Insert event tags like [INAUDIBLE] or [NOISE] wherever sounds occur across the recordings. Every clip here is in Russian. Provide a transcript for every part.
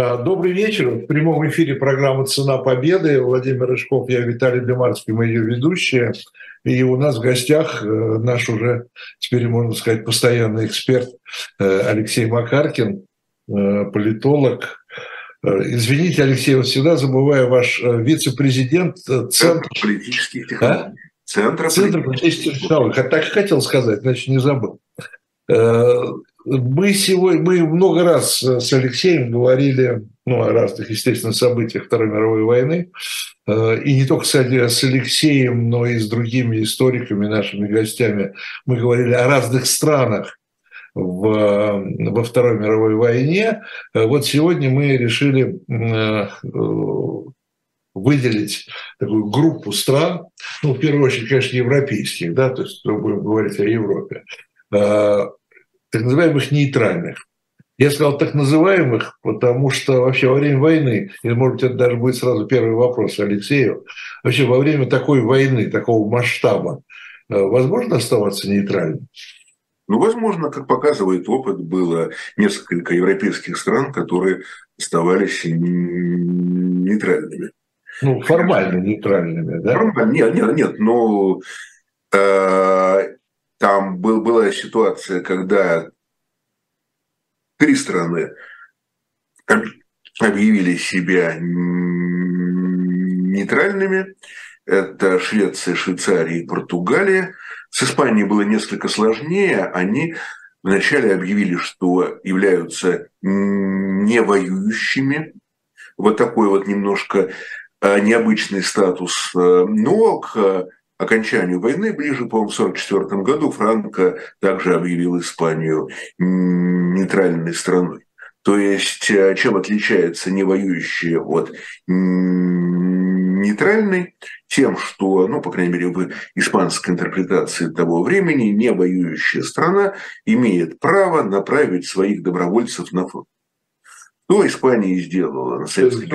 А, добрый вечер. В прямом эфире программа «Цена победы». Владимир Рыжков, я Виталий Демарский, мы ее ведущие. И у нас в гостях э, наш уже, теперь можно сказать, постоянный эксперт э, Алексей Макаркин, э, политолог. Извините, Алексей, вот всегда забываю ваш вице-президент Центра политических технологий. А? Центра, Центра политических технологий. Так хотел сказать, значит, не забыл. Мы сегодня, мы много раз с Алексеем говорили ну, о разных, естественно, событиях Второй мировой войны. Э, и не только, кстати, с Алексеем, но и с другими историками, нашими гостями. Мы говорили о разных странах в, во Второй мировой войне. Э, вот сегодня мы решили э, выделить такую группу стран, ну, в первую очередь, конечно, европейских, да, то есть мы будем говорить о Европе, так называемых нейтральных. Я сказал так называемых, потому что вообще во время войны, или, может быть, это даже будет сразу первый вопрос Алексею, вообще во время такой войны, такого масштаба, э, возможно оставаться нейтральным? Ну, возможно, как показывает опыт, было несколько европейских стран, которые оставались нейтральными. Ну, формально нейтральными, да? Формально, нет, нет, нет, но э, там был, была ситуация, когда три страны объявили себя нейтральными. Это Швеция, Швейцария и Португалия. С Испанией было несколько сложнее. Они вначале объявили, что являются не воюющими. Вот такой вот немножко э, необычный статус. Э, но к окончанию войны, ближе, по-моему, в 1944 году, Франко также объявил Испанию нейтральной страной. То есть, э, чем отличается невоюющие от нейтральной? Тем, что, ну, по крайней мере, в испанской интерпретации того времени, не воюющая страна имеет право направить своих добровольцев на фронт. Что Испания сделала? На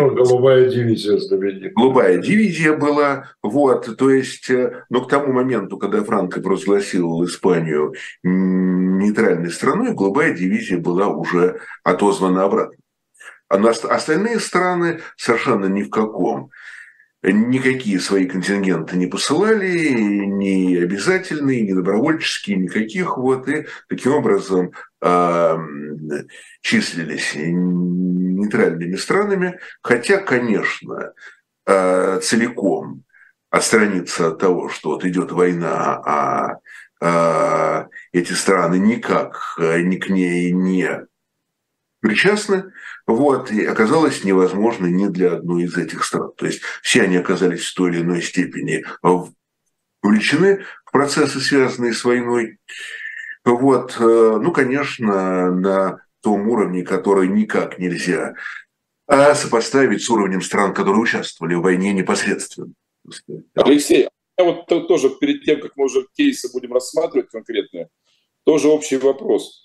голубая дивизия знаменитая. Голубая дивизия была, вот, то есть, э, но к тому моменту, когда Франко провозгласил Испанию нейтральной страной, голубая дивизия была уже отозвана обратно. А остальные страны совершенно ни в каком никакие свои контингенты не посылали, ни обязательные, ни добровольческие, никаких. Вот, и таким образом э, числились нейтральными странами. Хотя, конечно, э, целиком отстраниться от того, что вот идет война, а э, эти страны никак ни к ней не причастны, вот, и оказалось невозможно ни для одной из этих стран. То есть все они оказались в той или иной степени вовлечены в процессы, связанные с войной. Вот, э, ну, конечно, на том уровне, который никак нельзя а сопоставить с уровнем стран, которые участвовали в войне непосредственно. Алексей, я вот тоже перед тем, как мы уже кейсы будем рассматривать конкретные, тоже общий вопрос.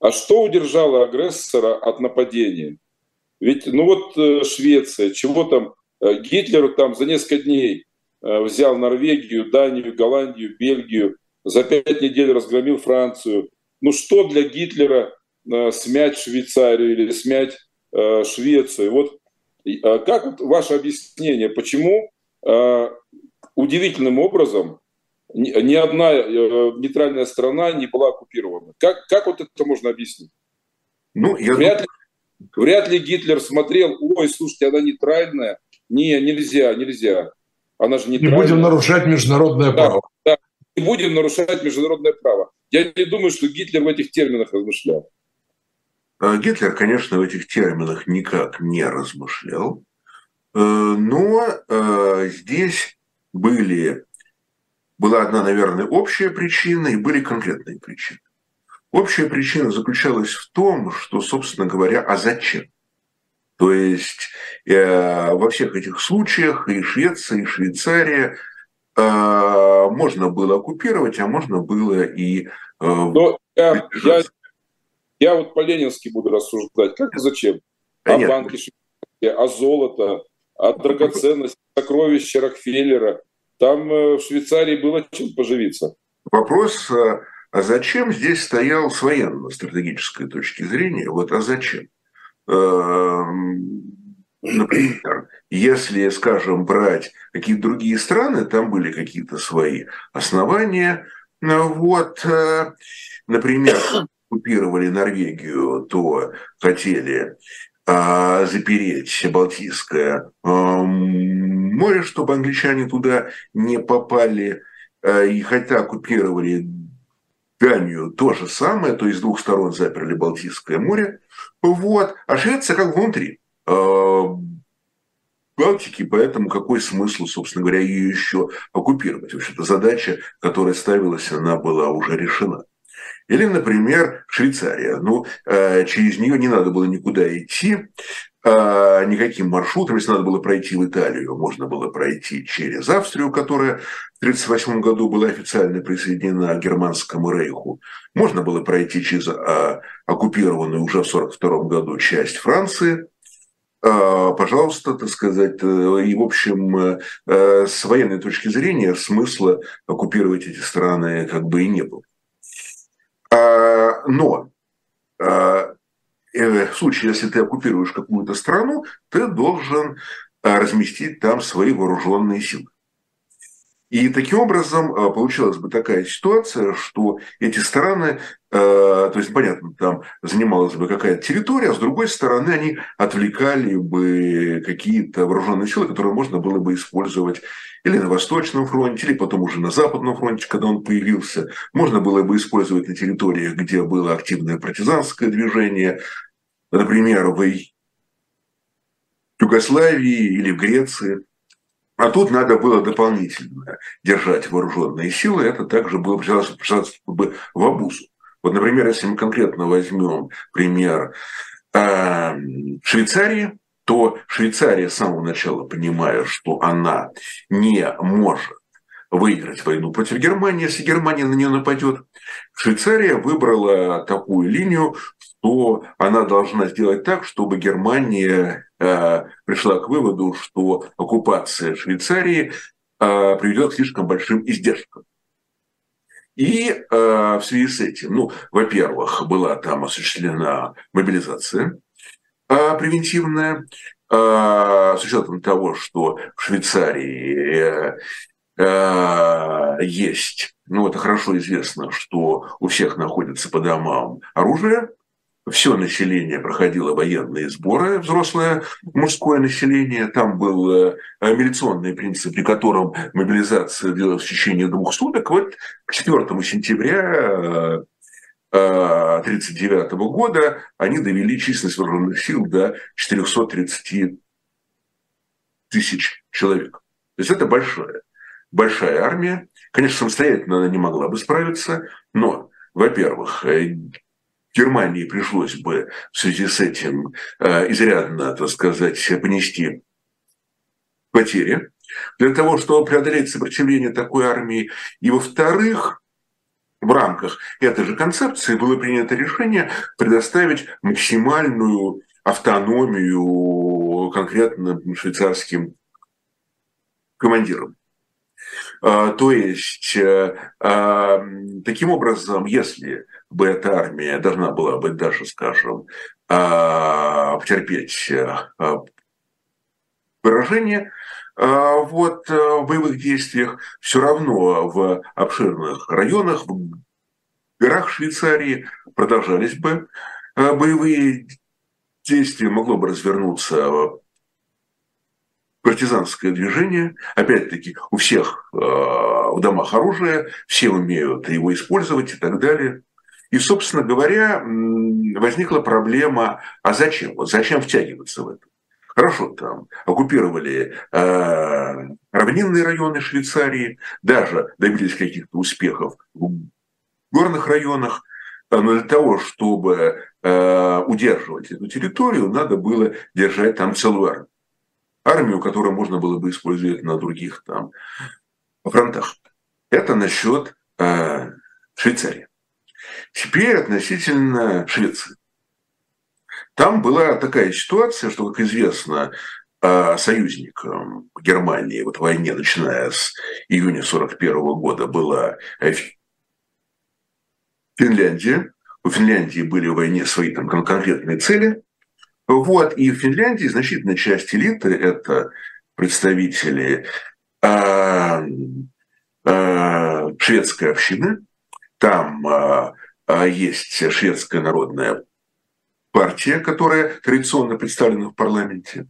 А что удержало агрессора от нападения? Ведь, ну вот э, Швеция, чего там, э, Гитлер там за несколько дней э, взял Норвегию, Данию, Голландию, Бельгию, за пять недель разгромил Францию. Ну что для Гитлера смять Швейцарию или смять Швецию? Вот как вот ваше объяснение, почему удивительным образом ни одна э, нейтральная страна не была оккупирована. Как, как вот это можно объяснить? Ну, я... вряд, ли, вряд ли Гитлер смотрел, ой, слушайте, она нейтральная. Не, нельзя, нельзя. Она же нейтральная. Не будем нарушать международное да, право. Да, не будем нарушать международное право. Я не думаю, что Гитлер в этих терминах размышлял. А Гитлер, конечно, в этих терминах никак не размышлял. Э, но э, здесь были была одна, наверное, общая причина и были конкретные причины. Общая причина заключалась в том, что, собственно говоря, а зачем? То есть э, во всех этих случаях и Швеция, и Швейцария э, можно было оккупировать, а можно было и... Э, Но я, я, я вот по-ленински буду рассуждать. Как и зачем? О банке Швейцарии, о золото, о драгоценности, сокровища Рокфеллера – там э, в Швейцарии было чем поживиться. Вопрос, э, а зачем здесь стоял с военно-стратегической точки зрения? Вот а зачем? Эм, Например, если, скажем, брать какие-то другие страны, там были какие-то свои основания. Вот, э, например, оккупировали Норвегию, то хотели а, запереть Балтийское а, море, чтобы англичане туда не попали. А, и хотя оккупировали Данию, то же самое, то есть с двух сторон заперли Балтийское море. Вот. А Швеция как внутри. Балтики, поэтому какой смысл, собственно говоря, ее еще оккупировать? В общем-то, задача, которая ставилась, она была уже решена. Или, например, Швейцария. Ну, э, через нее не надо было никуда идти, э, никаким маршрутом. Если надо было пройти в Италию, можно было пройти через Австрию, которая в 1938 году была официально присоединена к Германскому рейху. Можно было пройти через э, оккупированную уже в 1942 году часть Франции. Пожалуйста, так сказать, и, в общем, с военной точки зрения смысла оккупировать эти страны как бы и не было. А, но а, э, в случае, если ты оккупируешь какую-то страну, ты должен а, разместить там свои вооруженные силы. И таким образом а, получилась бы такая ситуация, что эти страны, а, то есть, понятно, там занималась бы какая-то территория, а с другой стороны они отвлекали бы какие-то вооруженные силы, которые можно было бы использовать или на Восточном фронте, или потом уже на Западном фронте, когда он появился. Можно было бы использовать на территориях, где было активное партизанское движение, например, в Югославии или в Греции. А тут надо было дополнительно держать вооруженные силы, это также было бы в обузу. Вот, например, если мы конкретно возьмем пример э, Швейцарии, то Швейцария с самого начала, понимая, что она не может выиграть войну против Германии, если Германия на нее нападет, Швейцария выбрала такую линию, что она должна сделать так, чтобы Германия э, пришла к выводу, что оккупация Швейцарии э, приведет к слишком большим издержкам. И э, в связи с этим, ну, во-первых, была там осуществлена мобилизация э, превентивная, э, с учетом того, что в Швейцарии э, э, есть, ну, это хорошо известно, что у всех находится по домам оружие, все население проходило военные сборы, взрослое мужское население. Там был э, милиционный принцип, при котором мобилизация длилась в течение двух суток. Вот к 4 сентября 1939 э, года они довели численность вооруженных сил до 430 тысяч человек. То есть это большая, большая армия. Конечно, самостоятельно она не могла бы справиться, но, во-первых, э, Германии пришлось бы в связи с этим э, изрядно, так сказать, понести потери для того, чтобы преодолеть сопротивление такой армии. И во-вторых, в рамках этой же концепции было принято решение предоставить максимальную автономию конкретно швейцарским командирам. А, то есть, э, а, таким образом, если бы эта армия должна была бы даже, скажем, а, потерпеть поражение, вот в боевых действиях все равно в обширных районах, в горах Швейцарии продолжались бы боевые действия, могло бы развернуться партизанское движение. Опять-таки, у всех э, в домах оружие, все умеют его использовать и так далее. И, собственно говоря, возникла проблема, а зачем? Вот зачем втягиваться в это? Хорошо, там оккупировали э, равнинные районы Швейцарии, даже добились каких-то успехов в горных районах, но для того, чтобы э, удерживать эту территорию, надо было держать там целую армию армию, которую можно было бы использовать на других там фронтах. Это насчет э, Швейцарии. Теперь относительно Швеции. Там была такая ситуация, что, как известно, э, союзником Германии вот в войне, начиная с июня 1941 года, была Финляндия. У Финляндии были в войне свои там конкретные цели. Вот, и в Финляндии значительная часть элиты – это представители э, э, шведской общины. Там э, есть шведская народная партия, которая традиционно представлена в парламенте.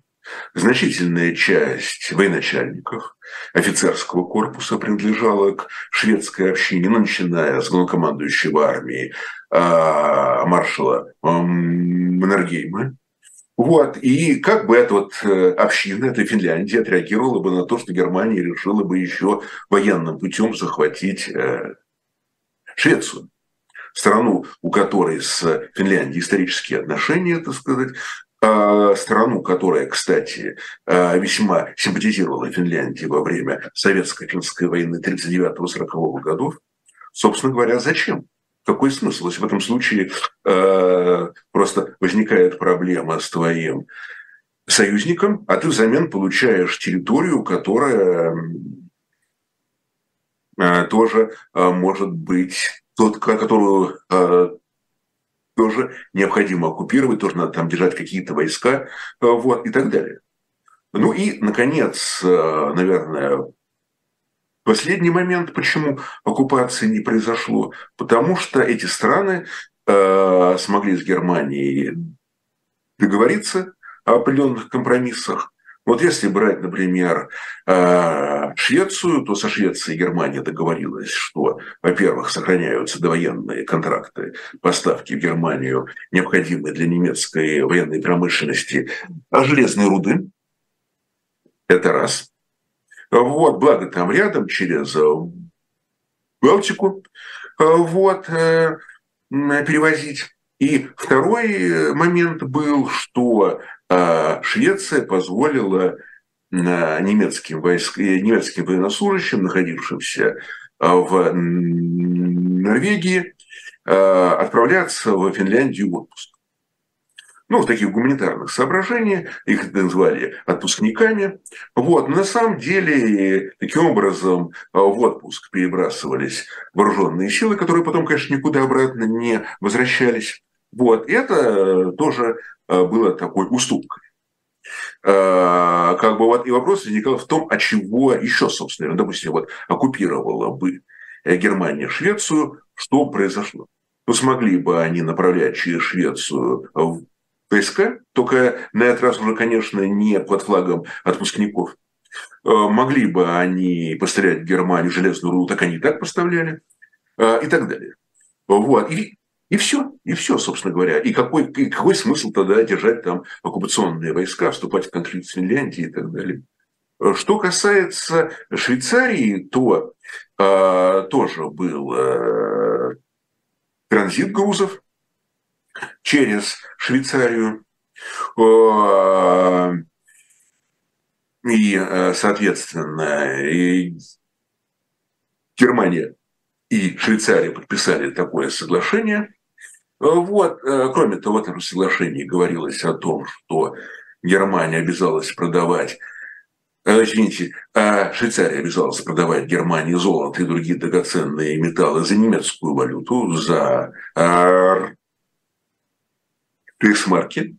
Значительная часть военачальников офицерского корпуса принадлежала к шведской общине, ну, начиная с главнокомандующего армии э, маршала э, Маннергейма. Вот. И как бы эта вот э, община, эта Финляндия отреагировала бы на то, что Германия решила бы еще военным путем захватить э, Швецию страну, у которой с Финляндией исторические отношения, так сказать, а, страну, которая, кстати, а, весьма симпатизировала Финляндии во время советско-финской войны 1939-1940 годов, собственно говоря, зачем? Какой смысл? Если в этом случае э, просто возникает проблема с твоим союзником, а ты взамен получаешь территорию, которая э, тоже э, может быть тот, которую э, тоже необходимо оккупировать, тоже надо там держать какие-то войска, э, вот, и так далее. Ну и, наконец, э, наверное, последний момент, почему оккупации не произошло, потому что эти страны э, смогли с Германией договориться о определенных компромиссах, вот если брать, например, э, Швецию, то со Швецией Германия договорилась, что, во-первых, сохраняются довоенные контракты поставки в Германию, необходимые для немецкой военной промышленности железной руды. Это раз. Вот, благо там рядом, через Балтику, вот, э, перевозить. И второй момент был, что Швеция позволила немецким, войск, э, немецким военнослужащим, находившимся в Норвегии, отправляться в Финляндию в отпуск. Ну, таких гуманитарных соображениях, их назвали отпускниками. Вот. На самом деле, таким образом, в отпуск перебрасывались вооруженные силы, которые потом, конечно, никуда обратно не возвращались. Вот. Это тоже Э, было такой уступкой. Э, как бы вот и вопрос возникал в том, а чего еще, собственно, допустим, вот оккупировала бы Германия Швецию, что произошло? Ну, смогли бы они направлять через Швецию в войска, только на этот раз уже, конечно, не под флагом отпускников. Э, могли бы они поставлять в Германию железную руду, так они и так поставляли, и так далее. Вот. И и все, и все, собственно говоря. И какой, и какой смысл тогда держать там оккупационные войска, вступать в конфликт с Финляндией и так далее. Что касается Швейцарии, то э, тоже был э, транзит грузов через Швейцарию. Э, и, соответственно, и Германия и Швейцария подписали такое соглашение. Вот, э, кроме того, в этом соглашении говорилось о том, что Германия обязалась продавать э, Извините, а Швейцария обязалась продавать Германии золото и другие драгоценные металлы за немецкую валюту, за рейхсмарки.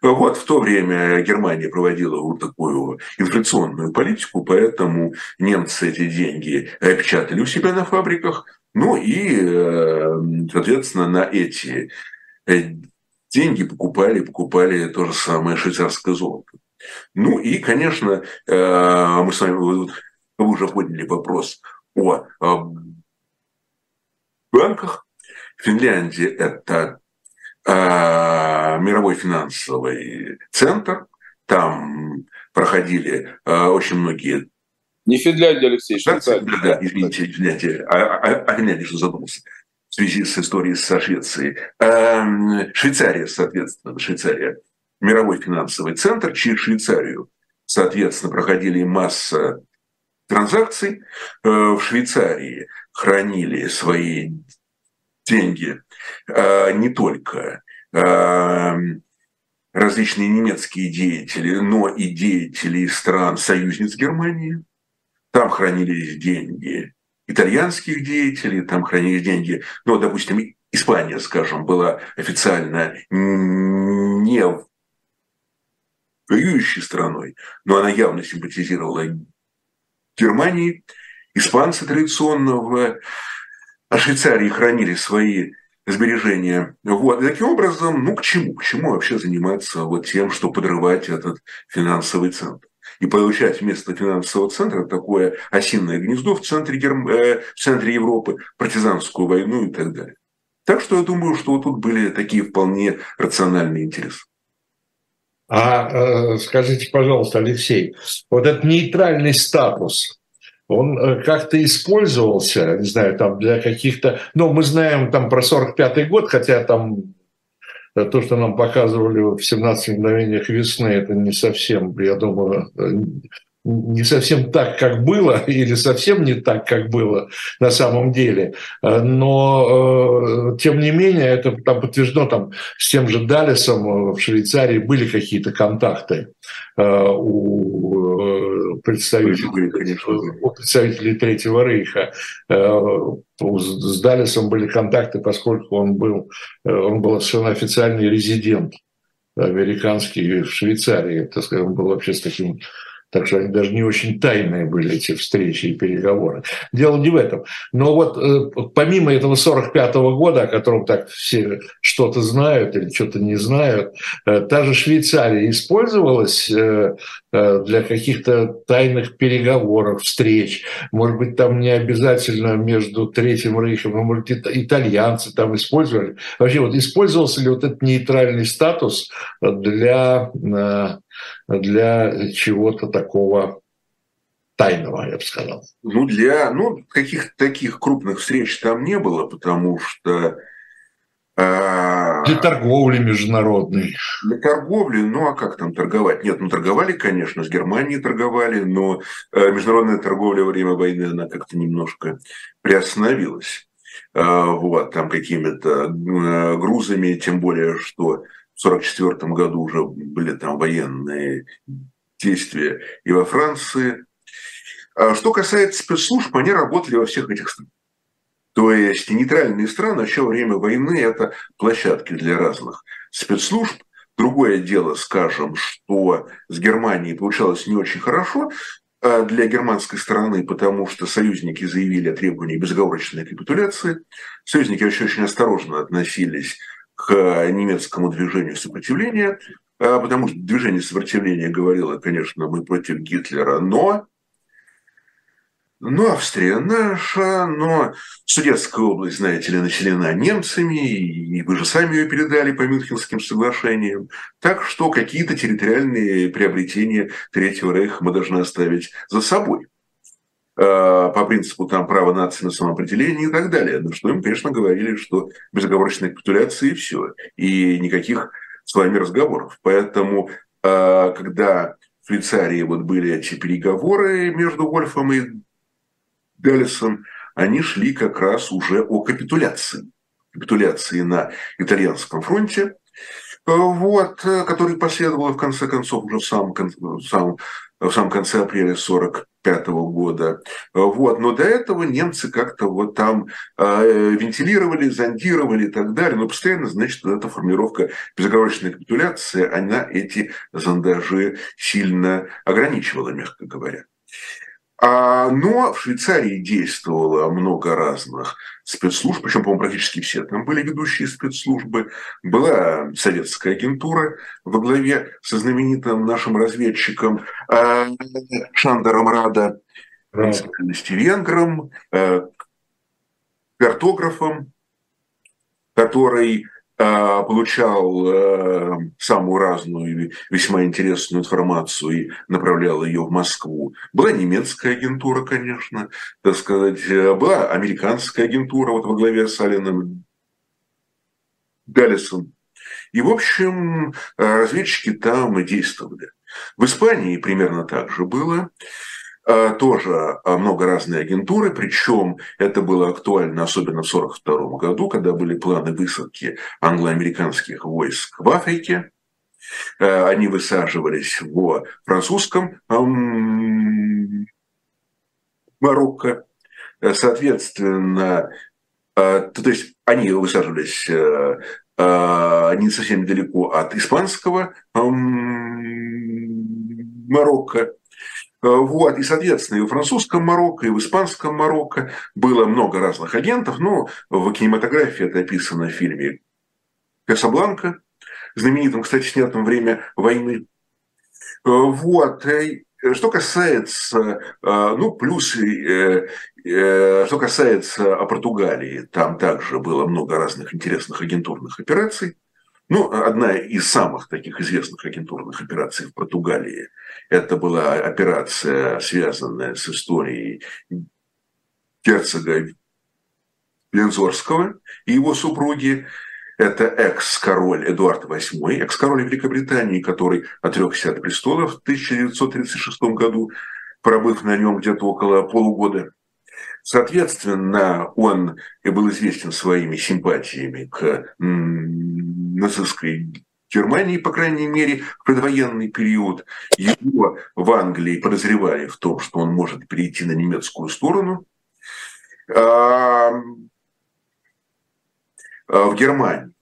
Вот в то время Германия проводила вот такую инфляционную политику, поэтому немцы эти деньги печатали у себя на фабриках, ну и, э, соответственно, на эти э, деньги покупали, покупали то же самое швейцарское золото. Ну и, конечно, э, мы с вами вы уже подняли вопрос о банках. Финляндия – это мировой финансовый центр. Там проходили очень многие не Финляндия, Алексей, Швейцария. Да, да, извините, Финляндия. А, а, а что задумался в связи с историей со Швецией. Эм, Швейцария, соответственно, Швейцария. Мировой финансовый центр через Швейцарию. Соответственно, проходили масса транзакций. Э, в Швейцарии хранили свои деньги э, не только эм, различные немецкие деятели, но и деятели стран союзниц Германии. Там хранились деньги итальянских деятелей, там хранились деньги, ну, допустим, Испания, скажем, была официально не воюющей страной, но она явно симпатизировала Германии. Испанцы традиционно в Швейцарии хранили свои сбережения. Вот. И таким образом, ну к чему? К чему вообще заниматься вот тем, что подрывать этот финансовый центр? И получать вместо финансового центра такое осиное гнездо в центре, Герм... э, в центре Европы, партизанскую войну и так далее. Так что я думаю, что тут были такие вполне рациональные интересы. А э, скажите, пожалуйста, Алексей, вот этот нейтральный статус, он э, как-то использовался, не знаю, там для каких-то... Ну, мы знаем там про 45-й год, хотя там э, то, что нам показывали в 17 мгновениях весны, это не совсем, я думаю, не совсем так, как было, [LAUGHS] или совсем не так, как было на самом деле. Э, но, э, тем не менее, это там подтверждено там, с тем же Далисом э, в Швейцарии были какие-то контакты у представителей, конечно, у представителей Третьего Рейха. С Далисом были контакты, поскольку он был, он был совершенно официальный резидент американский в Швейцарии. Так сказать, он был вообще с таким так что они даже не очень тайные были, эти встречи и переговоры. Дело не в этом. Но вот э, помимо этого 45 -го года, о котором так все что-то знают или что-то не знают, э, та же Швейцария использовалась э, для каких-то тайных переговоров, встреч. Может быть, там не обязательно между Третьим Рейхом, но, может, итальянцы там использовали. Вообще, вот использовался ли вот этот нейтральный статус для для чего-то такого тайного, я бы сказал. Ну, для ну, каких-то таких крупных встреч там не было, потому что... Э, для торговли международной. Для торговли, ну а как там торговать? Нет, ну торговали, конечно, с Германией торговали, но э, международная торговля во время войны, она как-то немножко приостановилась. Э, вот, там какими-то э, грузами, тем более, что в 1944 году уже были там военные действия и во Франции. А что касается спецслужб, они работали во всех этих странах. То есть нейтральные страны еще во время войны – это площадки для разных спецслужб. Другое дело, скажем, что с Германией получалось не очень хорошо а для германской стороны, потому что союзники заявили о требовании безоговорочной капитуляции. Союзники вообще очень осторожно относились к немецкому движению сопротивления, а, потому что движение сопротивления говорило, конечно, мы против Гитлера, но но Австрия наша, но Судетская область, знаете ли, населена немцами, и вы же сами ее передали по Мюнхенским соглашениям. Так что какие-то территориальные приобретения Третьего Рейха мы должны оставить за собой. Э, по принципу там права нации на самоопределение и так далее. Но что им, конечно, говорили, что безоговорочная капитуляция и все, и никаких с вами разговоров. Поэтому, э, когда в Швейцарии вот были эти переговоры между Вольфом и Деллисом, они шли как раз уже о капитуляции. Капитуляции на итальянском фронте, э, вот, который последовало в конце концов уже в самом, в самом, в самом конце апреля 40 1945 года. Вот. Но до этого немцы как-то вот там э, вентилировали, зондировали и так далее. Но постоянно, значит, эта формулировка безоговорочной капитуляции, она эти зондажи сильно ограничивала, мягко говоря. А, но в Швейцарии действовало много разных спецслужб, причем, по-моему, практически все там были ведущие спецслужбы. Была советская агентура во главе со знаменитым нашим разведчиком э, Шандером Рада, национальности венгром, э, картографом, который получал э, самую разную и весьма интересную информацию и направлял ее в Москву. Была немецкая агентура, конечно, так сказать, э, была американская агентура вот во главе с Алином Галлисом. И, в общем, э, разведчики там и действовали. В Испании примерно так же было. А, тоже а, много разной агентуры, причем это было актуально особенно в 1942 году, когда были планы высадки англо-американских войск в Африке. А, они высаживались в французском Марокко. Соответственно, то есть они высаживались не совсем далеко от испанского Марокко. Вот. И, соответственно, и в французском Марокко, и в испанском Марокко было много разных агентов. Но в кинематографии это описано в фильме «Касабланка», знаменитом, кстати, снятом время войны. Вот. Что касается, ну, плюс, что касается Португалии, там также было много разных интересных агентурных операций. Ну, одна из самых таких известных агентурных операций в Португалии – это была операция, связанная с историей герцога Лензорского и его супруги. Это экс-король Эдуард VIII, экс-король Великобритании, который отрекся от престола в 1936 году, пробыв на нем где-то около полугода. Соответственно, он был известен своими симпатиями к нацистской Германии, по крайней мере, в предвоенный период. Его в Англии подозревали в том, что он может перейти на немецкую сторону. А, а в Германии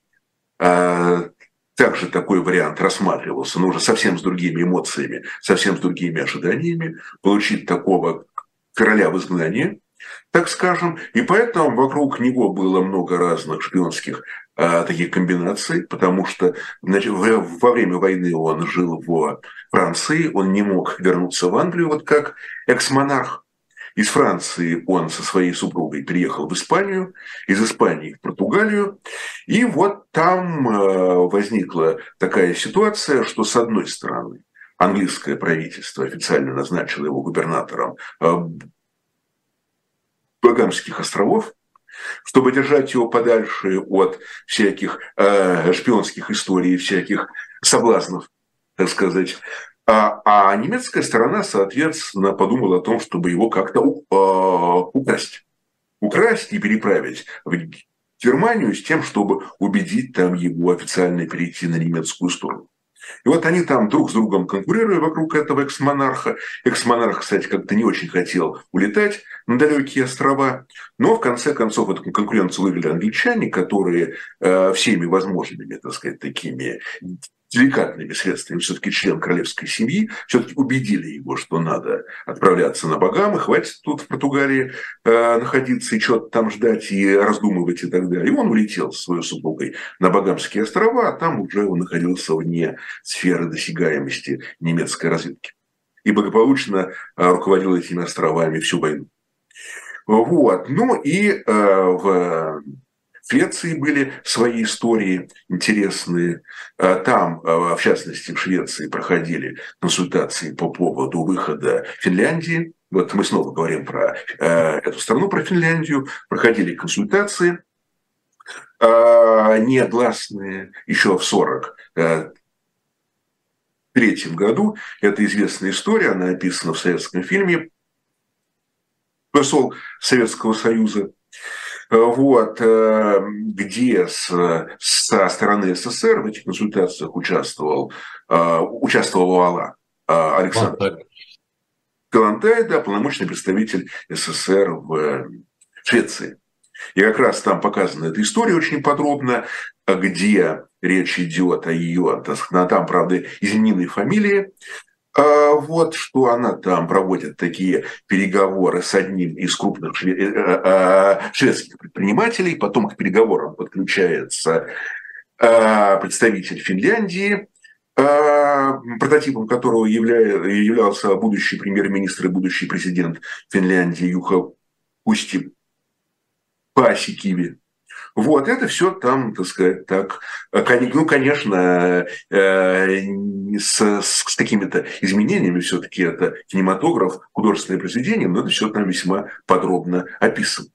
а, также такой вариант рассматривался, но уже совсем с другими эмоциями, совсем с другими ожиданиями, получить такого короля в изгнании, так скажем. И поэтому вокруг него было много разных шпионских а, таких комбинаций, потому что значит, во время войны он жил в Франции, он не мог вернуться в Англию, вот как экс-монарх. Из Франции он со своей супругой переехал в Испанию, из Испании в Португалию. И вот там а, возникла такая ситуация, что с одной стороны английское правительство официально назначило его губернатором а, Багамских островов, чтобы держать его подальше от всяких э, шпионских историй, всяких соблазнов, так сказать. А, а немецкая сторона, соответственно, подумала о том, чтобы его как-то э, украсть. Украсть и переправить в Германию с тем, чтобы убедить там его официально перейти на немецкую сторону. И вот они там друг с другом конкурируя вокруг этого экс-монарха. Экс-монарх, кстати, как-то не очень хотел улетать на далекие острова. Но в конце концов эту конкуренцию вывели англичане, которые э, всеми возможными, так сказать, такими деликатными средствами, все-таки член королевской семьи, все-таки убедили его, что надо отправляться на Багамы, хватит тут в Португалии э, находиться и что-то там ждать и раздумывать и так далее. И он улетел со своей супругой на Багамские острова, а там уже он находился вне сферы досягаемости немецкой разведки. И благополучно э, руководил этими островами всю войну. Вот. Ну и э, в Швеции были свои истории интересные. А там, а, в частности, в Швеции проходили консультации по поводу выхода Финляндии. Вот мы снова говорим про э, эту страну, про Финляндию. Проходили консультации э, негласные еще в 40 э, третьем году. Это известная история, она описана в советском фильме «Посол Советского Союза» вот, э, где с, со стороны СССР в этих консультациях участвовал, э, участвовала Александр? Калантай, да, полномочный представитель СССР в Швеции. И как раз там показана эта история очень подробно, где речь идет о ее, там, правда, измененной фамилии, вот что она там проводит такие переговоры с одним из крупных э, э, э, шведских предпринимателей, потом к переговорам подключается представитель Финляндии, прототипом которого являлся будущий премьер-министр и будущий президент Финляндии Юха Пусти Пасикиви. Вот, это все там, так сказать, так, ну, конечно, э, с, с какими-то изменениями все-таки это кинематограф, художественное произведение, но это все там весьма подробно описано.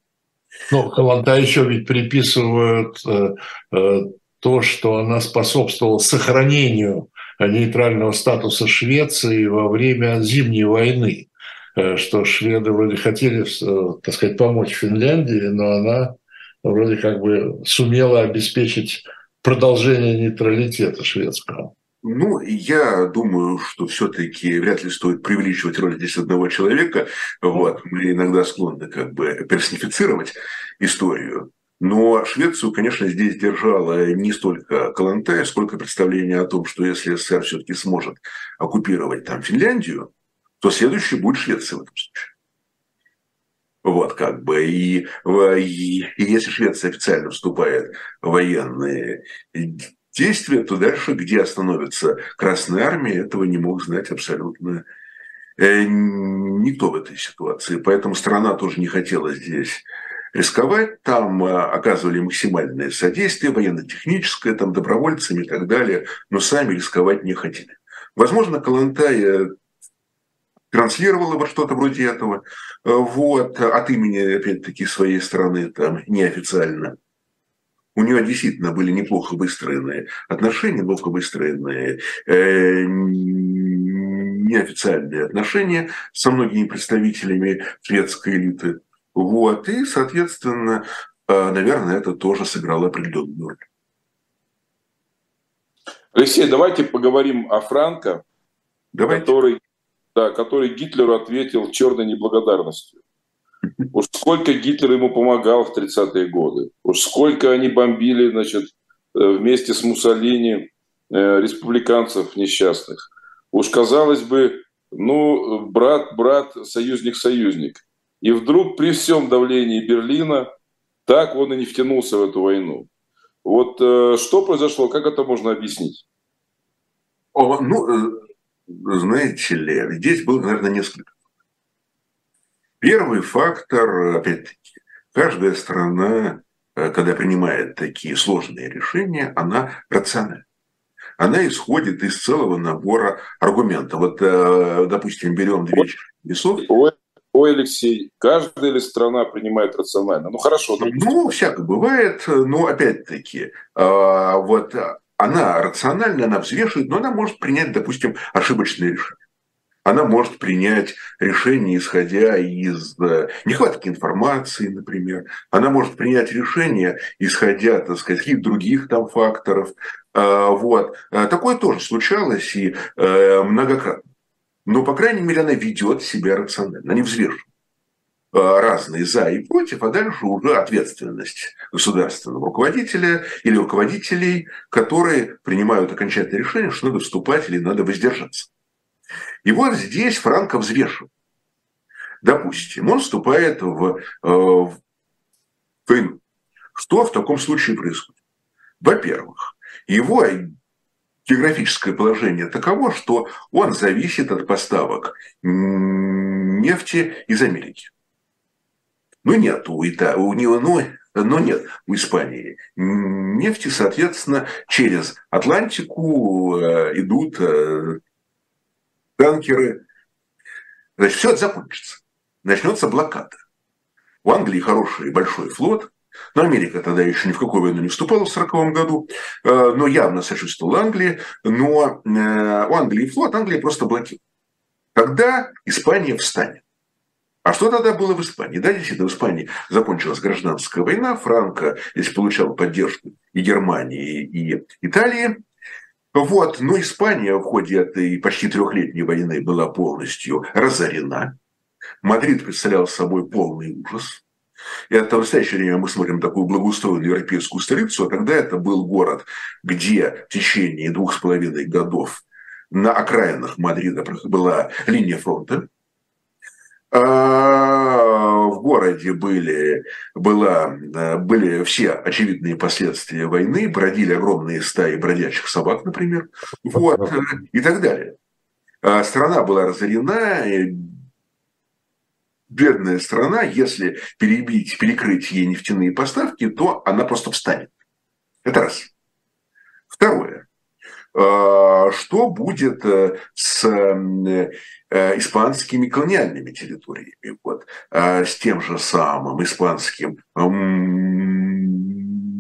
Ну, Каланта еще ведь приписывают э, э, то, что она способствовала сохранению нейтрального статуса Швеции во время Зимней войны, э, что шведы вроде хотели, э, так сказать, помочь Финляндии, но она вроде как бы сумела обеспечить продолжение нейтралитета шведского. Ну, я думаю, что все-таки вряд ли стоит преувеличивать роль здесь одного человека. Вот. Мы иногда склонны как бы персонифицировать историю. Но Швецию, конечно, здесь держала не столько Калантай, сколько представление о том, что если СССР все-таки сможет оккупировать там Финляндию, то следующий будет Швеция в этом случае. Вот как бы. И, и, и если Швеция официально вступает в военные действия, то дальше, где остановится Красная Армия, этого не мог знать абсолютно э, никто в этой ситуации. Поэтому страна тоже не хотела здесь рисковать. Там э, оказывали максимальное содействие, военно-техническое, там добровольцами и так далее, но сами рисковать не хотели. Возможно, Калантай транслировала во что-то вроде этого, вот, от имени, опять-таки, своей страны, там, неофициально. У нее действительно были неплохо выстроенные отношения, неплохо выстроенные э, неофициальные отношения со многими представителями шведской элиты. Вот. И, соответственно, э, наверное, это тоже сыграло определенную роль. Алексей, давайте поговорим о Франко, давайте. который да, который Гитлеру ответил черной неблагодарностью. Уж сколько Гитлер ему помогал в 30-е годы, уж сколько они бомбили значит, э, вместе с Муссолини э, республиканцев несчастных. Уж казалось бы, ну, брат, брат, союзник, союзник. И вдруг при всем давлении Берлина так он и не втянулся в эту войну. Вот э, что произошло, как это можно объяснить? О, ну, знаете ли, здесь было, наверное, несколько. Первый фактор, опять-таки, каждая страна, э, когда принимает такие сложные решения, она рациональна. Она исходит из целого набора аргументов. Вот, э, допустим, берем две весов. Ой, ой, Алексей, каждая ли страна принимает рационально? Ну, хорошо. Допустим. Ну, всякое бывает, но опять-таки, а, вот она рациональна, она взвешивает, но она может принять, допустим, ошибочное решение. Она может принять решение, исходя из э, нехватки информации, например. Она может принять решение, исходя, так сказать, из других там факторов. А, вот. А такое тоже случалось и э, многократно. Но, по крайней мере, она ведет себя рационально, она не взвешивает. Э, разные за и против, а дальше уже ответственность государственного руководителя или руководителей, которые принимают окончательное решение, что надо вступать или надо воздержаться. И вот здесь Франко взвешивает. Допустим, он вступает в, э, в войну. Что в таком случае происходит? Во-первых, его географическое положение таково, что он зависит от поставок нефти из Америки. Ну, нет у, Ита... у него, ну, но нет у Испании нефти, соответственно, через Атлантику э, идут э, танкеры. Значит, все это закончится. Начнется блокада. У Англии хороший большой флот, но Америка тогда еще ни в какую войну не вступала в 1940 году, э, но явно сочувствовала Англии, но у Англии флот, Англия просто блокирует. Тогда Испания встанет. А что тогда было в Испании? Да, действительно, в Испании закончилась гражданская война, Франко здесь получал поддержку и Германии, и Италии. Вот, но Испания в ходе этой почти трехлетней войны была полностью разорена. Мадрид представлял собой полный ужас. И это в настоящее время мы смотрим такую благоустроенную европейскую столицу, а тогда это был город, где в течение двух с половиной годов на окраинах Мадрида была линия фронта, в городе были, была, были все очевидные последствия войны, бродили огромные стаи бродячих собак, например, вот, и так далее. А страна была разорена, бедная страна, если перебить, перекрыть ей нефтяные поставки, то она просто встанет. Это раз. Второе. А, что будет э, с э, испанскими колониальными территориями, вот, с тем же самым испанским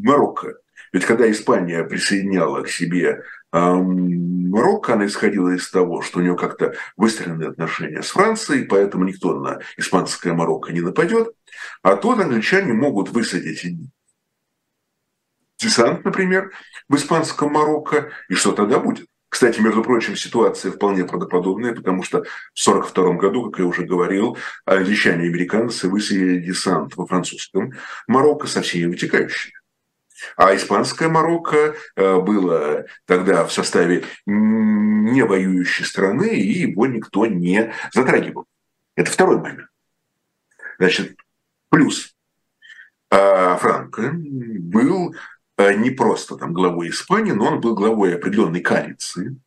Марокко. Ведь когда Испания присоединяла к себе Марокко, она исходила из того, что у нее как-то выстроены отношения с Францией, поэтому никто на испанское Марокко не нападет. А тут англичане могут высадить десант, например, в испанском Марокко, и что тогда будет? Кстати, между прочим, ситуация вполне правдоподобная, потому что в 1942 году, как я уже говорил, англичане и американцы высадили десант во французском Марокко со всеми вытекающими. А испанское Марокко э, было тогда в составе не воюющей страны, и его никто не затрагивал. Это второй момент. Значит, плюс а Франко был не просто там главой Испании, но он был главой определенной коалиции,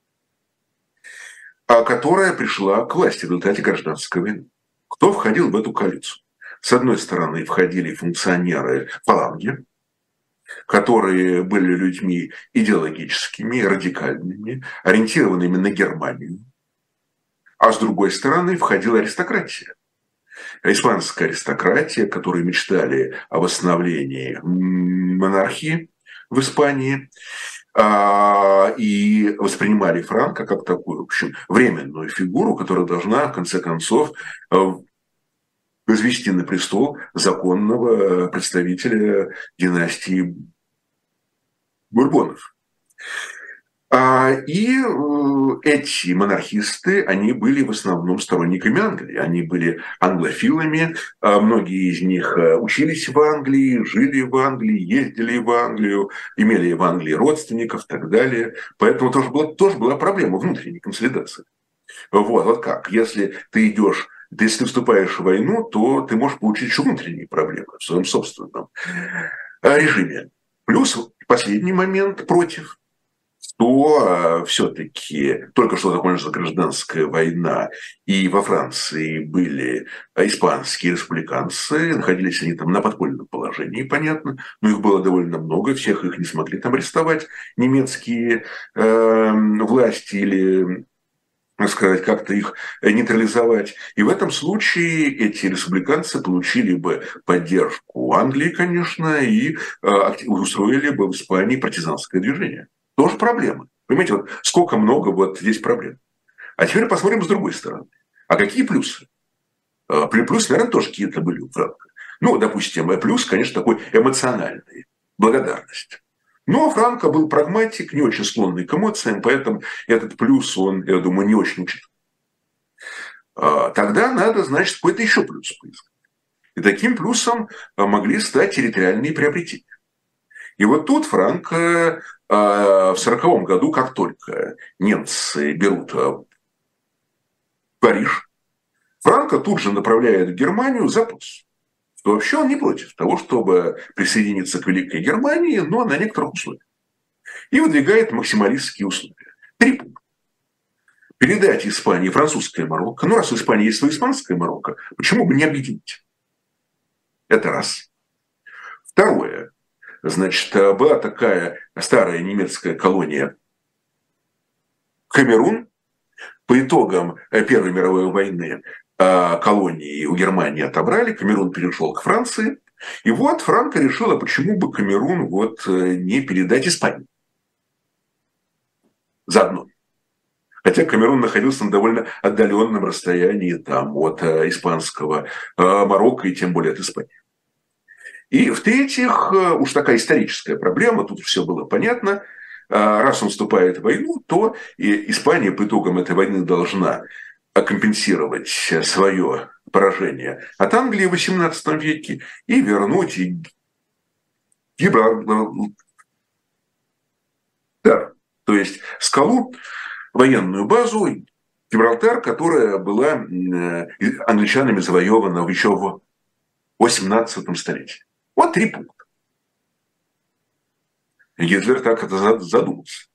а которая пришла к власти в результате гражданской войны. Кто входил в эту коалицию? С одной стороны, входили функционеры фаланги, которые были людьми идеологическими, радикальными, ориентированными на Германию. А с другой стороны, входила аристократия испанская аристократия, которые мечтали о восстановлении монархии в Испании, а, и воспринимали Франка как такую, в общем, временную фигуру, которая должна, в конце концов, э, возвести на престол законного представителя династии Бурбонов. А, и э, эти монархисты, они были в основном сторонниками Англии. Они были англофилами, а многие из них э, учились в Англии, жили в Англии, ездили в Англию, имели в Англии родственников и так далее. Поэтому тоже была, тоже была проблема внутренней консолидации. Вот, вот как, если ты идешь если ты вступаешь в войну, то ты можешь получить еще внутренние проблемы в своем собственном э, режиме. Плюс последний момент против – то э, все-таки только что закончилась гражданская война, и во Франции были испанские республиканцы, находились они там на подпольном положении, понятно, но их было довольно много, всех их не смогли там арестовать немецкие э, власти или сказать, как-то их нейтрализовать. И в этом случае эти республиканцы получили бы поддержку Англии, конечно, и э, устроили бы в Испании партизанское движение. Тоже проблема. Понимаете, вот сколько много вот здесь проблем. А теперь посмотрим с другой стороны. А какие плюсы? А, плюсы, наверное, тоже какие-то были. Ну, допустим, плюс, конечно, такой эмоциональный, благодарность. Но Франко был прагматик, не очень склонный к эмоциям, поэтому этот плюс он, я думаю, не очень учит. А, тогда надо, значит, какой-то еще плюс поискать. И таким плюсом а, могли стать территориальные приобретения. И вот тут Франко в сороковом году, как только немцы берут а, Париж, Франко тут же направляет в Германию запрос. Что вообще он не против того, чтобы присоединиться к Великой Германии, но на некоторых условиях. И выдвигает максималистские условия. Три пункта. Передать Испании французское Марокко. Ну, раз у Испании есть свое испанское Марокко, почему бы не объединить? Это раз. Второе. Значит, э, была такая старая немецкая колония Камерун. По итогам э, Первой мировой войны э, колонии у Германии отобрали, Камерун перешел к Франции. И вот Франко решила, почему бы Камерун вот не передать Испании. Заодно. Хотя Камерун находился на довольно отдаленном расстоянии там, от испанского Марокко и тем более от Испании. И в-третьих, э, уж такая историческая проблема, тут все было понятно, а, раз он вступает в войну, то и Испания по итогам этой войны должна компенсировать свое поражение от Англии в XVIII веке и вернуть Гибралтар. То есть скалу, военную базу Гибралтар, которая была э, англичанами завоевана еще в XVIII столетии. Вот три пункта. Гитлер так это задумался.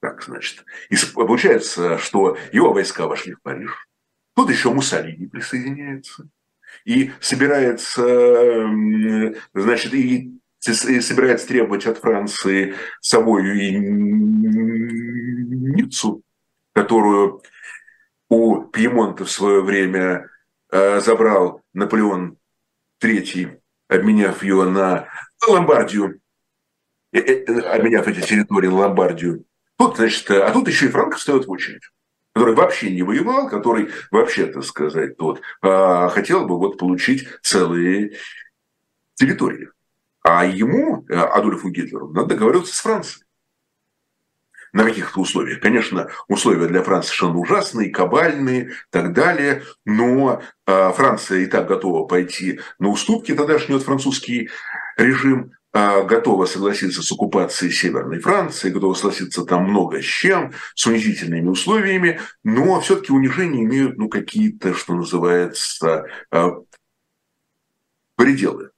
Так, значит. И получается, что его войска вошли в Париж. Тут еще Муссолини присоединяется. И собирается, значит, и собирается требовать от Франции Савою и Ниццу, которую у Пьемонта в свое время э, забрал Наполеон III обменяв ее на Ломбардию, э, э, обменяв эти территории на Ломбардию. Тут, значит, а тут еще и Франко встает в очередь который вообще не воевал, который вообще, так сказать, тот, а, хотел бы вот получить целые территории. А ему, э, Адольфу Гитлеру, надо договариваться с Францией. На каких-то условиях. Конечно, условия для Франции совершенно ужасные, кабальные и так далее, но э, Франция и так готова пойти на уступки, тогдашний вот французский режим, э, готова согласиться с оккупацией Северной Франции, готова согласиться там много с чем, с унизительными условиями, но все-таки унижения имеют ну, какие-то, что называется, э, пределы.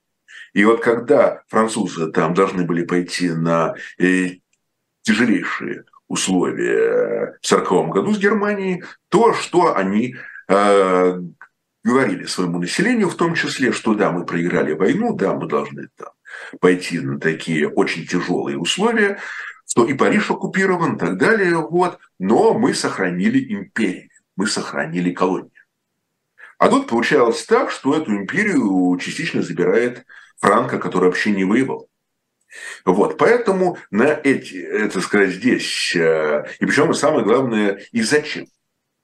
И вот когда французы там должны были пойти на тяжелейшие условия в 1940 году с Германией, то, что они э, говорили своему населению, в том числе, что да, мы проиграли войну, да, мы должны там пойти на такие очень тяжелые условия, что и Париж оккупирован и так далее, вот, но мы сохранили империю, мы сохранили колонию. А тут получалось так, что эту империю частично забирает Франко, который вообще не воевал. Вот, поэтому на эти, это сказать, здесь, э, и причем самое главное, и зачем.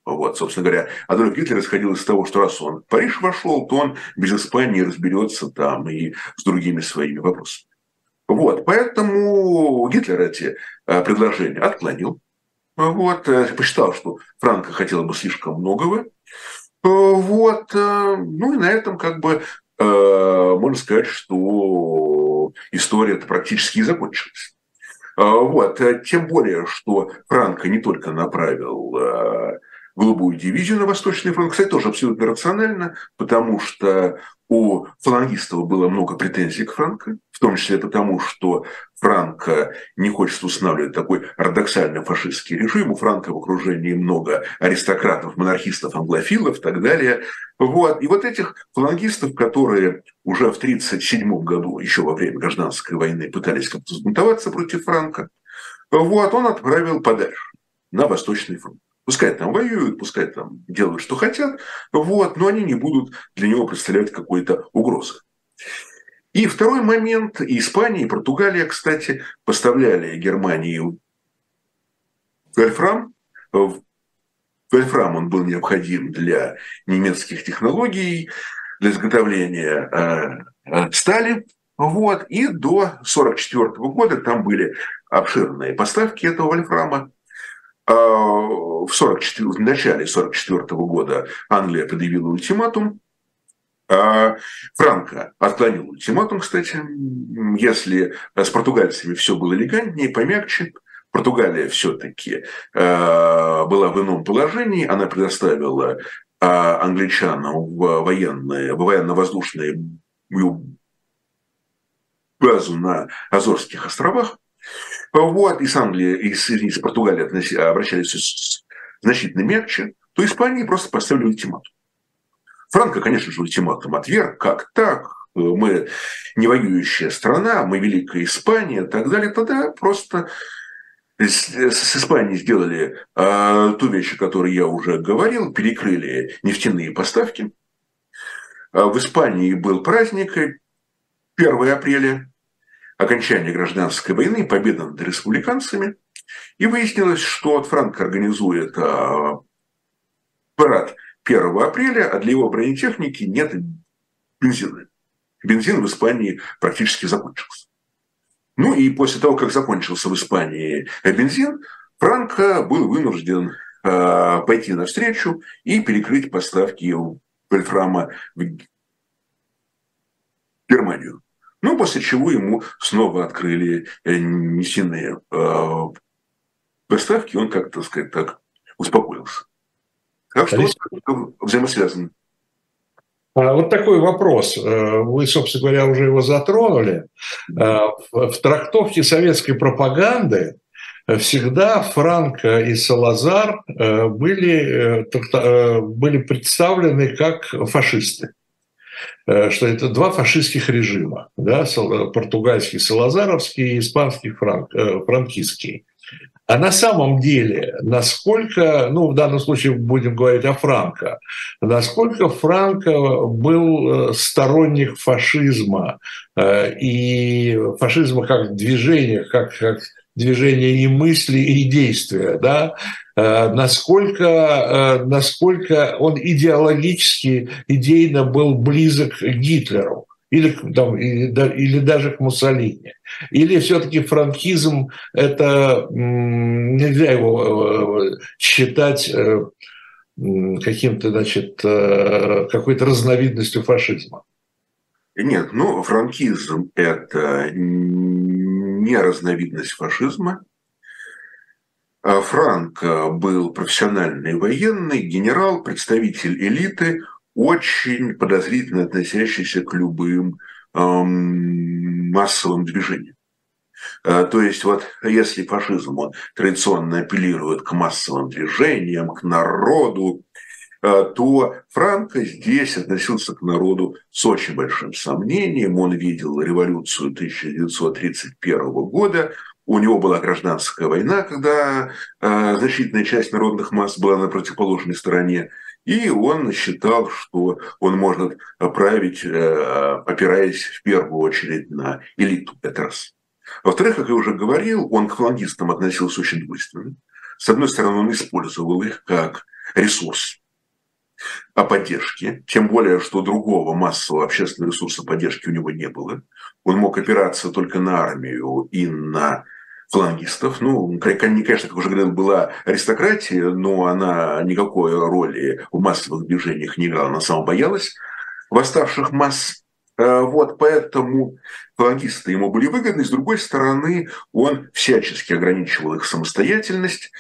Вот, собственно говоря, Адольф Гитлер исходил из того, что раз он в Париж вошел, то он без Испании разберется там и с другими своими вопросами. Вот, поэтому Гитлер эти э, предложения отклонил. Вот, э, посчитал, что Франко хотела бы слишком многого. Вот, ну и на этом как бы можно сказать, что история это практически и закончилась. А, вот. Э, тем более, что Франко не только направил э, голубую дивизию на Восточный фронт, кстати, тоже абсолютно рационально, потому что у фалангистов было много претензий к Франко, в том числе потому, что Франко не хочет устанавливать такой парадоксальный фашистский режим. У Франко в окружении много аристократов, монархистов, англофилов и так далее. Вот. И вот этих фалангистов, которые уже в 1937 году, еще во время гражданской войны, пытались как-то сбунтоваться против Франка, вот, он отправил подальше, на Восточный фронт. Пускай там воюют, пускай там делают, что хотят, вот, но они не будут для него представлять какой-то угрозы. И второй момент. И Испания, и Португалия, кстати, поставляли Германии Вольфрам. Вольфрам он был необходим для немецких технологий, для изготовления э, э, стали. Вот. И до 1944 года там были обширные поставки этого вольфрама. А, в, 44, в начале 1944 года Англия предъявила ультиматум. А, Франко отклонил ультиматум, кстати. Если с португальцами все было элегантнее, помягче, Португалия все-таки а, была в ином положении. Она предоставила англичанам в военные, военно-воздушные базу на Азорских островах. Вот, и с Англией, и с, и с Португалией обращались значительно мягче, то Испании просто поставили ультиматум. Франко, конечно же, ультиматум отверг. Как так? Мы не воюющая страна, мы Великая Испания и так далее. Тогда просто с, с Испанией сделали э, ту вещь, о которой я уже говорил, перекрыли нефтяные поставки. А в Испании был праздник 1 апреля, окончания гражданской войны, победа над республиканцами. И выяснилось, что от Франка организует а, парад 1 апреля, а для его бронетехники нет бензина. Бензин в Испании практически закончился. Ну и после того, как закончился в Испании бензин, Франко был вынужден э, пойти навстречу и перекрыть поставки Вольфрама в Германию. Ну, после чего ему снова открыли э, нефтяные э, поставки, он как-то, сказать так, успокоился. Так что взаимосвязано. А, вот такой вопрос. Э, вы, собственно говоря, уже его затронули. В трактовке советской пропаганды всегда Франко и Салазар были, были представлены как фашисты. Э, что это два фашистских режима, да, португальский салазаровский и испанский франк, э, франкистский. А на самом деле, насколько, ну, в данном случае будем говорить о Франко, насколько Франко был э, сторонник фашизма и фашизма как движения, как, как движения и мысли, и действия, да, Э, насколько, э, насколько он идеологически, идейно был близок к Гитлеру или, там, или, или даже к Муссолини? Или все-таки франкизм – это нельзя его э, считать э, каким-то, значит, э, какой-то разновидностью фашизма? Нет, ну, франкизм – это не разновидность фашизма. А Франк был профессиональный военный, генерал, представитель элиты, очень подозрительно относящийся к любым эм, массовым движениям. Э, то есть вот если фашизм он традиционно апеллирует к массовым движениям, к народу, э, то Франко здесь относился к народу с очень большим сомнением. Он видел революцию 1931 года, у него была гражданская война, когда э, значительная часть народных масс была на противоположной стороне. И он считал, что он может править, опираясь в первую очередь на элиту. Это раз. Во-вторых, как я уже говорил, он к флангистам относился очень двойственно. С одной стороны, он использовал их как ресурс о поддержке, тем более, что другого массового общественного ресурса поддержки у него не было. Он мог опираться только на армию и на флангистов. Ну, конечно, как уже говорил, была аристократия, но она никакой роли в массовых движениях не играла, она сама боялась восставших масс. Э, вот, поэтому фалангисты ему были выгодны. С другой стороны, он всячески ограничивал их самостоятельность,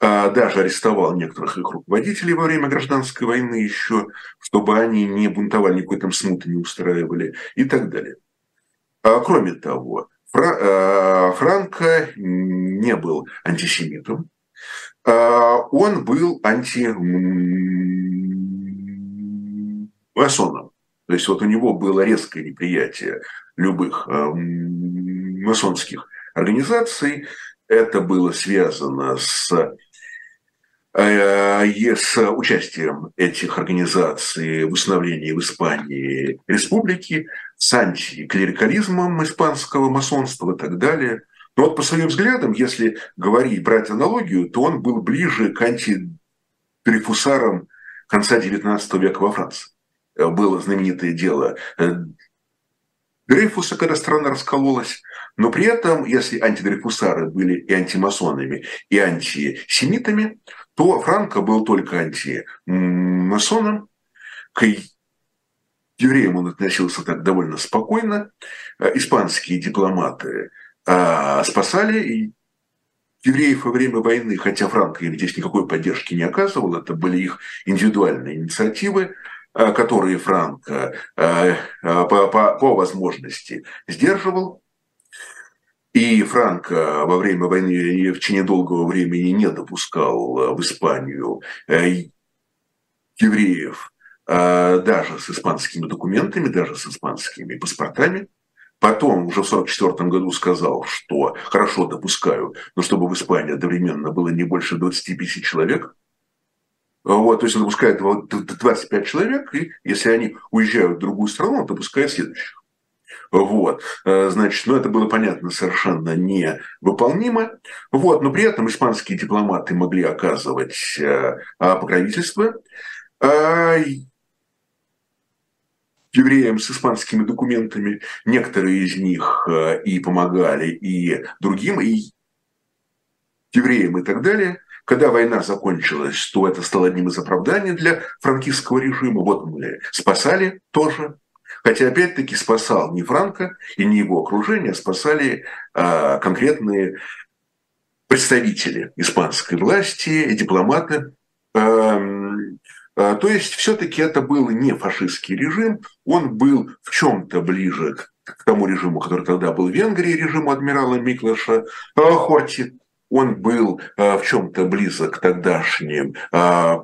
а даже арестовал некоторых их руководителей во время гражданской войны еще, чтобы они не бунтовали, никакой там смуты не устраивали и так далее. А кроме того, Франко не был антисемитом, а он был антимасоном. То есть вот у него было резкое неприятие любых э, масонских организаций. Это было связано с, э, с участием этих организаций в установлении в Испании республики, с антиклерикализмом испанского масонства и так далее. Но вот по своим взглядам, если говорить, брать аналогию, то он был ближе к антидрейфусарам конца XIX века во Франции. Э, было знаменитое дело э, Дрейфуса, когда страна раскололась, но при этом, если антидрейфусары были и антимасонами, и антисемитами, то Франко был только антимасоном, к евреям он относился так довольно спокойно, э, испанские дипломаты спасали евреев во время войны, хотя Франко им здесь никакой поддержки не оказывал, это были их индивидуальные инициативы, Э, которые Франко э, э, по, по, по возможности сдерживал. И Франко во время войны в течение долгого времени не допускал в Испанию евреев даже с испанскими документами, даже с испанскими паспортами. Потом уже в 1944 году сказал, что хорошо допускаю, но чтобы в Испании одновременно было не больше 25 человек – вот, то есть он допускает 25 человек, и если они уезжают в другую страну, он допускает следующих. Вот, э, значит, ну это было понятно совершенно невыполнимо. Вот, но при этом испанские дипломаты могли оказывать э, покровительство а, евреям с испанскими документами. Некоторые из них э, и помогали, и другим, и евреям и так далее. Когда война закончилась, то это стало одним из оправданий для франкистского режима. Вот мы спасали тоже. Хотя, опять-таки, спасал не Франко и не его окружение, а спасали а, конкретные представители испанской власти, дипломаты. А, а, то есть, все-таки это был не фашистский режим, он был в чем-то ближе к тому режиму, который тогда был в Венгрии, режиму адмирала Миклаша Хорти он был э, в чем-то близок к тогдашним э,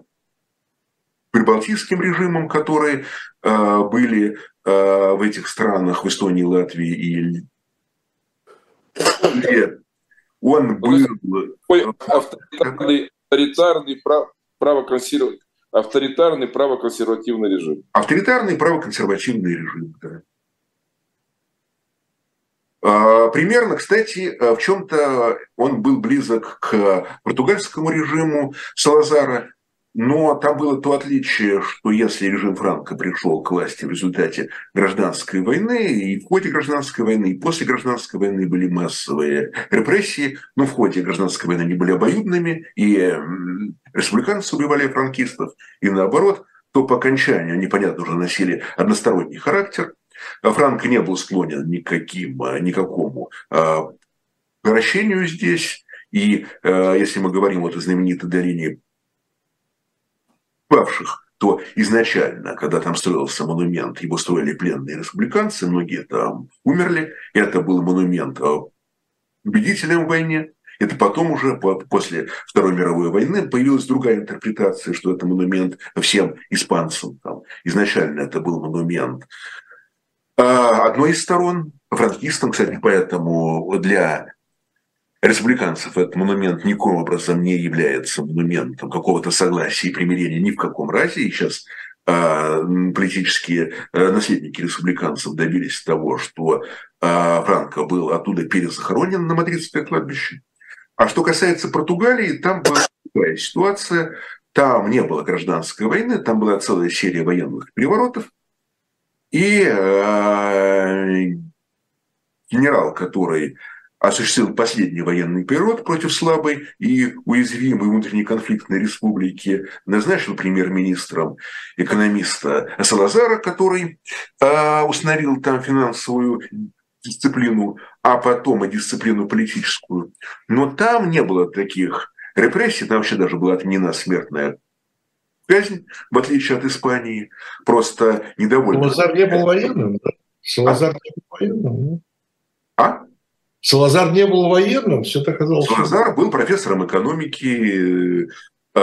прибалтийским режимам, которые были в этих странах, в Эстонии, Латвии и он был... Авторитарный, авторитарный правоконсервативный авторитарный правоконсервативный режим. Авторитарный правоконсервативный режим, да. А, примерно, кстати, в чем-то он был близок к португальскому режиму Салазара, но там было то отличие, что если режим Франка пришел к власти в результате гражданской войны, и в ходе гражданской войны, и после гражданской войны были массовые репрессии, но в ходе гражданской войны они были обоюдными, и республиканцы убивали франкистов, и наоборот, то по окончанию они, понятно, уже носили односторонний характер. Франк не был склонен никаким, никакому а, прощению здесь. И э, если мы говорим вот о знаменитой долине павших, то изначально, когда там строился монумент, его строили пленные республиканцы, многие там умерли. Это был монумент победителям в войне. Это потом уже после Второй мировой войны появилась другая интерпретация, что это монумент всем испанцам. Там. Изначально это был монумент а, одной из сторон, франкистам, кстати, поэтому для республиканцев этот монумент никаким образом не является монументом какого-то согласия и примирения ни в каком разе. И сейчас а, политические а, наследники республиканцев добились того, что а, Франко был оттуда перезахоронен на Мадридское кладбище. А что касается Португалии, там была другая ситуация. Там не было гражданской войны, там была целая серия военных переворотов. И э, генерал, который осуществил последний военный период против слабой и уязвимой внутренней конфликтной республики, назначил премьер-министром экономиста Салазара, который э, установил там финансовую дисциплину, а потом и дисциплину политическую. Но там не было таких репрессий, там вообще даже была отменена смертная казнь, в отличие от Испании. Просто недовольно. Салазар не был военным, да? Салазар а? не был военным, А? Салазар не был военным, все это казалось. Салазар был профессором экономики, э,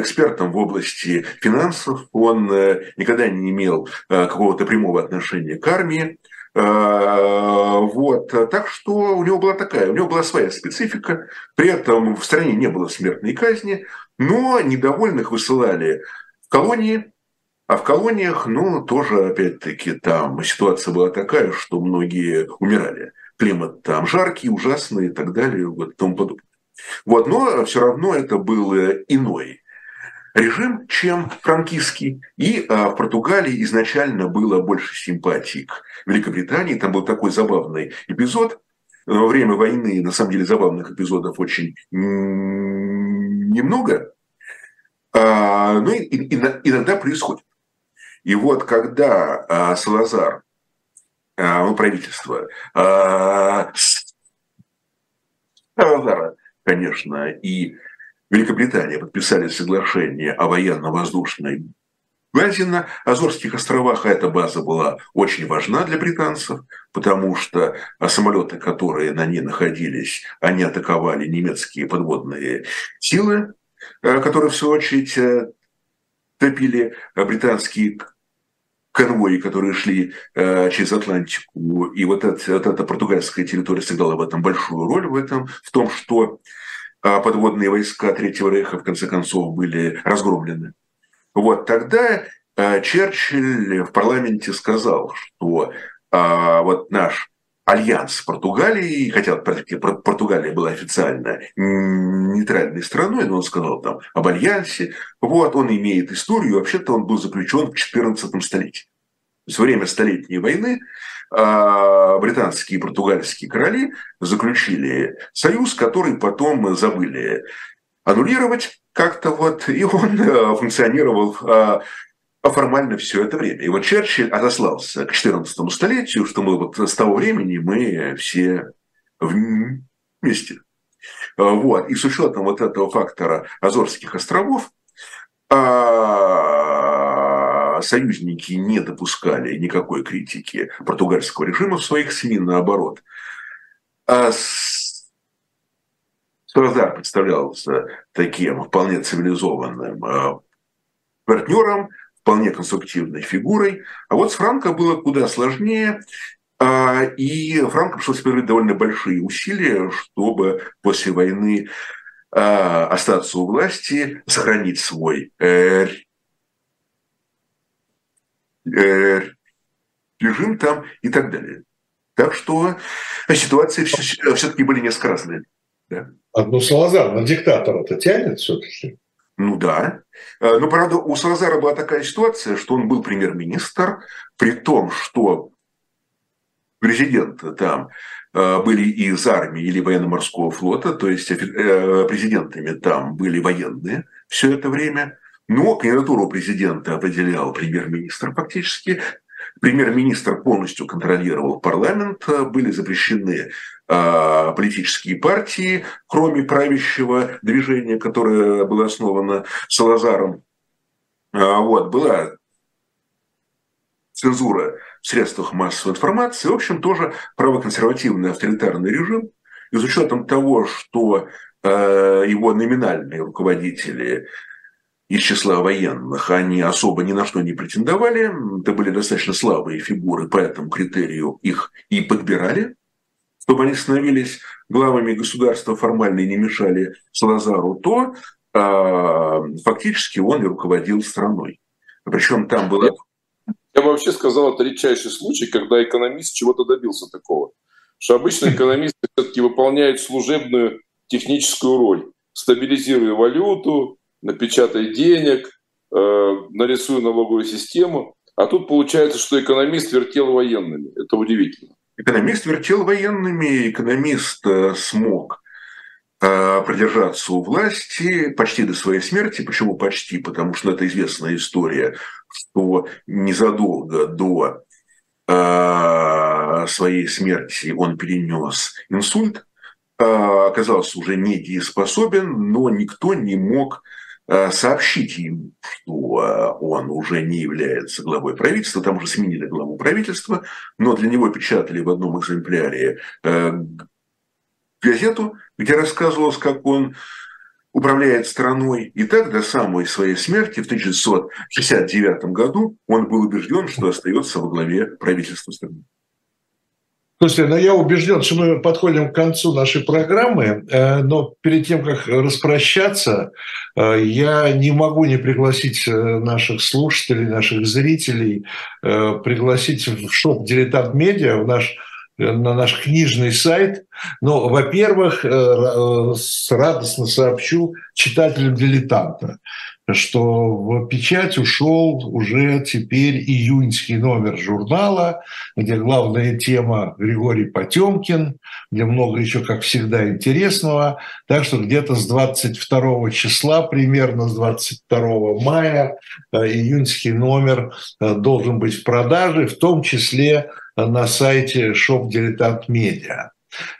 экспертом в области финансов. Он э, никогда не имел э, какого-то прямого отношения к армии. Вот. Так что у него была такая, у него была своя специфика. При этом в стране не было смертной казни, но недовольных высылали в колонии, а в колониях, ну, тоже, опять-таки, там ситуация была такая, что многие умирали климат там жаркий, ужасный и так далее, вот тому подобное. Вот, но все равно это был э, иной режим, чем франкистский. И а, в Португалии изначально было больше симпатий к Великобритании. Там был такой забавный эпизод. Во время войны, на самом деле, забавных эпизодов очень немного. А, но и, и, иногда происходит. И вот когда а, Салазар ну, правительство а, конечно, и Великобритания подписали соглашение о военно-воздушной базе на Азорских островах, а эта база была очень важна для британцев, потому что самолеты, которые на ней находились, они атаковали немецкие подводные силы, а, которые, в свою очередь, э, топили британские конвои, которые шли э, через Атлантику, и вот, это, вот эта португальская территория сыграла в этом большую роль, в этом, в том, что э, подводные войска Третьего Рейха в конце концов были разгромлены. Вот тогда э, Черчилль в парламенте сказал, что э, вот наш альянс с Португалией, хотя Португалия была официально нейтральной страной, но он сказал там об альянсе, вот он имеет историю, вообще-то он был заключен в 14 столетии. То есть время Столетней войны а, британские и португальские короли заключили союз, который потом забыли аннулировать как-то вот, и он а, функционировал а формально все это время. И вот Черчилль отослался к 14 столетию, что мы вот с того времени мы все вместе. А, вот. И с учетом вот этого фактора Азорских островов, а, союзники не допускали никакой критики португальского режима в своих СМИ, наоборот. А Салазар представлялся таким вполне цивилизованным партнером, вполне конструктивной фигурой. А вот с Франко было куда сложнее. А, и Франко пришлось приложить довольно большие усилия, чтобы после войны а, остаться у власти, сохранить свой режим там и так далее. Так что ситуации все-таки были несколько разные. Да. А, ну, Салазар на диктатора-то тянет все-таки? Ну да. Но, правда, у Салазара была такая ситуация, что он был премьер-министр, при том, что президенты там были из армии или военно-морского флота, то есть президентами там были военные все это время. Но кандидатуру президента определял премьер-министр фактически. Премьер-министр полностью контролировал парламент, были запрещены э, политические партии, кроме правящего движения, которое было основано Салазаром. Э, вот, была цензура в средствах массовой информации. В общем, тоже правоконсервативный авторитарный режим. И с учетом того, что э, его номинальные руководители из числа военных, они особо ни на что не претендовали, это были достаточно слабые фигуры, по этому критерию их и подбирали, чтобы они становились главами государства формально и не мешали Салазару, то э, фактически он и руководил страной. Причем там было... Я бы вообще сказал, это редчайший случай, когда экономист чего-то добился такого. Что обычно [LAUGHS] экономисты все-таки выполняют служебную техническую роль, стабилизируя валюту, напечатай денег, э, нарисуй налоговую систему. А тут получается, что экономист вертел военными. Это удивительно. Экономист вертел военными, экономист э, смог э, продержаться у власти почти до своей смерти. Почему почти? Потому что это известная история, что незадолго до своей смерти он перенес инсульт, оказался уже недееспособен, но никто не мог Э, сообщить ему, что э, он уже не является главой правительства, там уже сменили главу правительства, но для него печатали в одном экземпляре э, газету, где рассказывалось, как он управляет страной. И так до самой своей смерти в 1969 году он был убежден, что остается во главе правительства страны. Слушайте, ну я убежден, что мы подходим к концу нашей программы, э, но перед тем, как распрощаться, э, я не могу не пригласить э, наших слушателей, наших зрителей, пригласить в шоп «Дилетант Медиа», в наш на наш книжный сайт. Но, во-первых, радостно сообщу читателям «Дилетанта», что в печать ушел уже теперь июньский номер журнала, где главная тема Григорий Потемкин, где много еще, как всегда, интересного. Так что где-то с 22 числа, примерно с 22 мая, э, июньский номер э, должен быть в продаже, в том числе на сайте Shop Дилетант Медиа.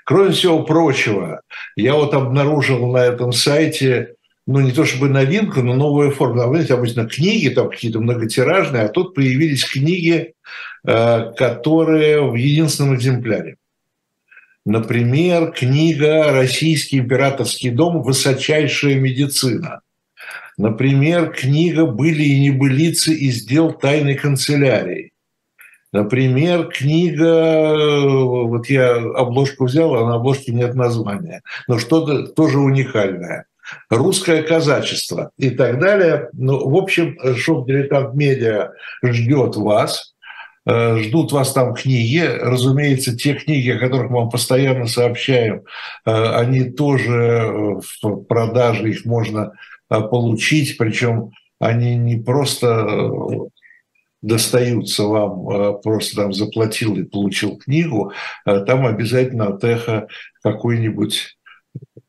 Кроме всего прочего, я вот обнаружил на этом сайте ну, не то чтобы новинка, но новая форма. Знаете, обычно книги там какие-то многотиражные, а тут появились книги, э, которые в единственном экземпляре. Например, книга «Российский императорский дом. Высочайшая медицина». Например, книга «Были и небылицы из дел тайной канцелярии». Например, книга, вот я обложку взял, а на обложке нет названия, но что-то тоже уникальное русское казачество и так далее. Ну, в общем, шоп-дилетант медиа ждет вас, э, ждут вас там книги. Разумеется, те книги, о которых мы вам постоянно сообщаем, э, они тоже э, в продаже, их можно получить, причем они не просто достаются вам, просто там заплатил и получил книгу, там обязательно от эхо какой-нибудь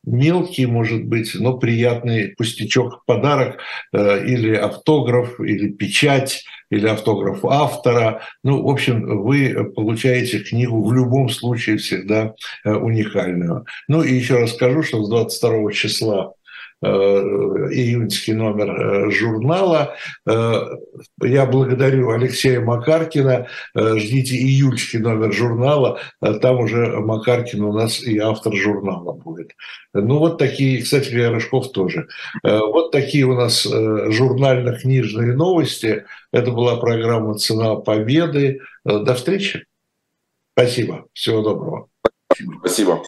мелкий, может быть, но приятный пустячок, подарок э, или автограф, или печать, или автограф автора. Ну, в общем, вы получаете книгу в любом случае всегда э, уникальную. Ну и еще раз скажу, что с 22 числа июньский номер э, журнала. Э, я благодарю Алексея Макаркина. Ждите июльский номер журнала. Там уже Макаркин у нас и автор журнала будет. Ну, вот такие, кстати Рыжков тоже. Вот такие у нас журнально-книжные новости. Это была программа «Цена победы». До встречи. Спасибо. Всего доброго. Спасибо.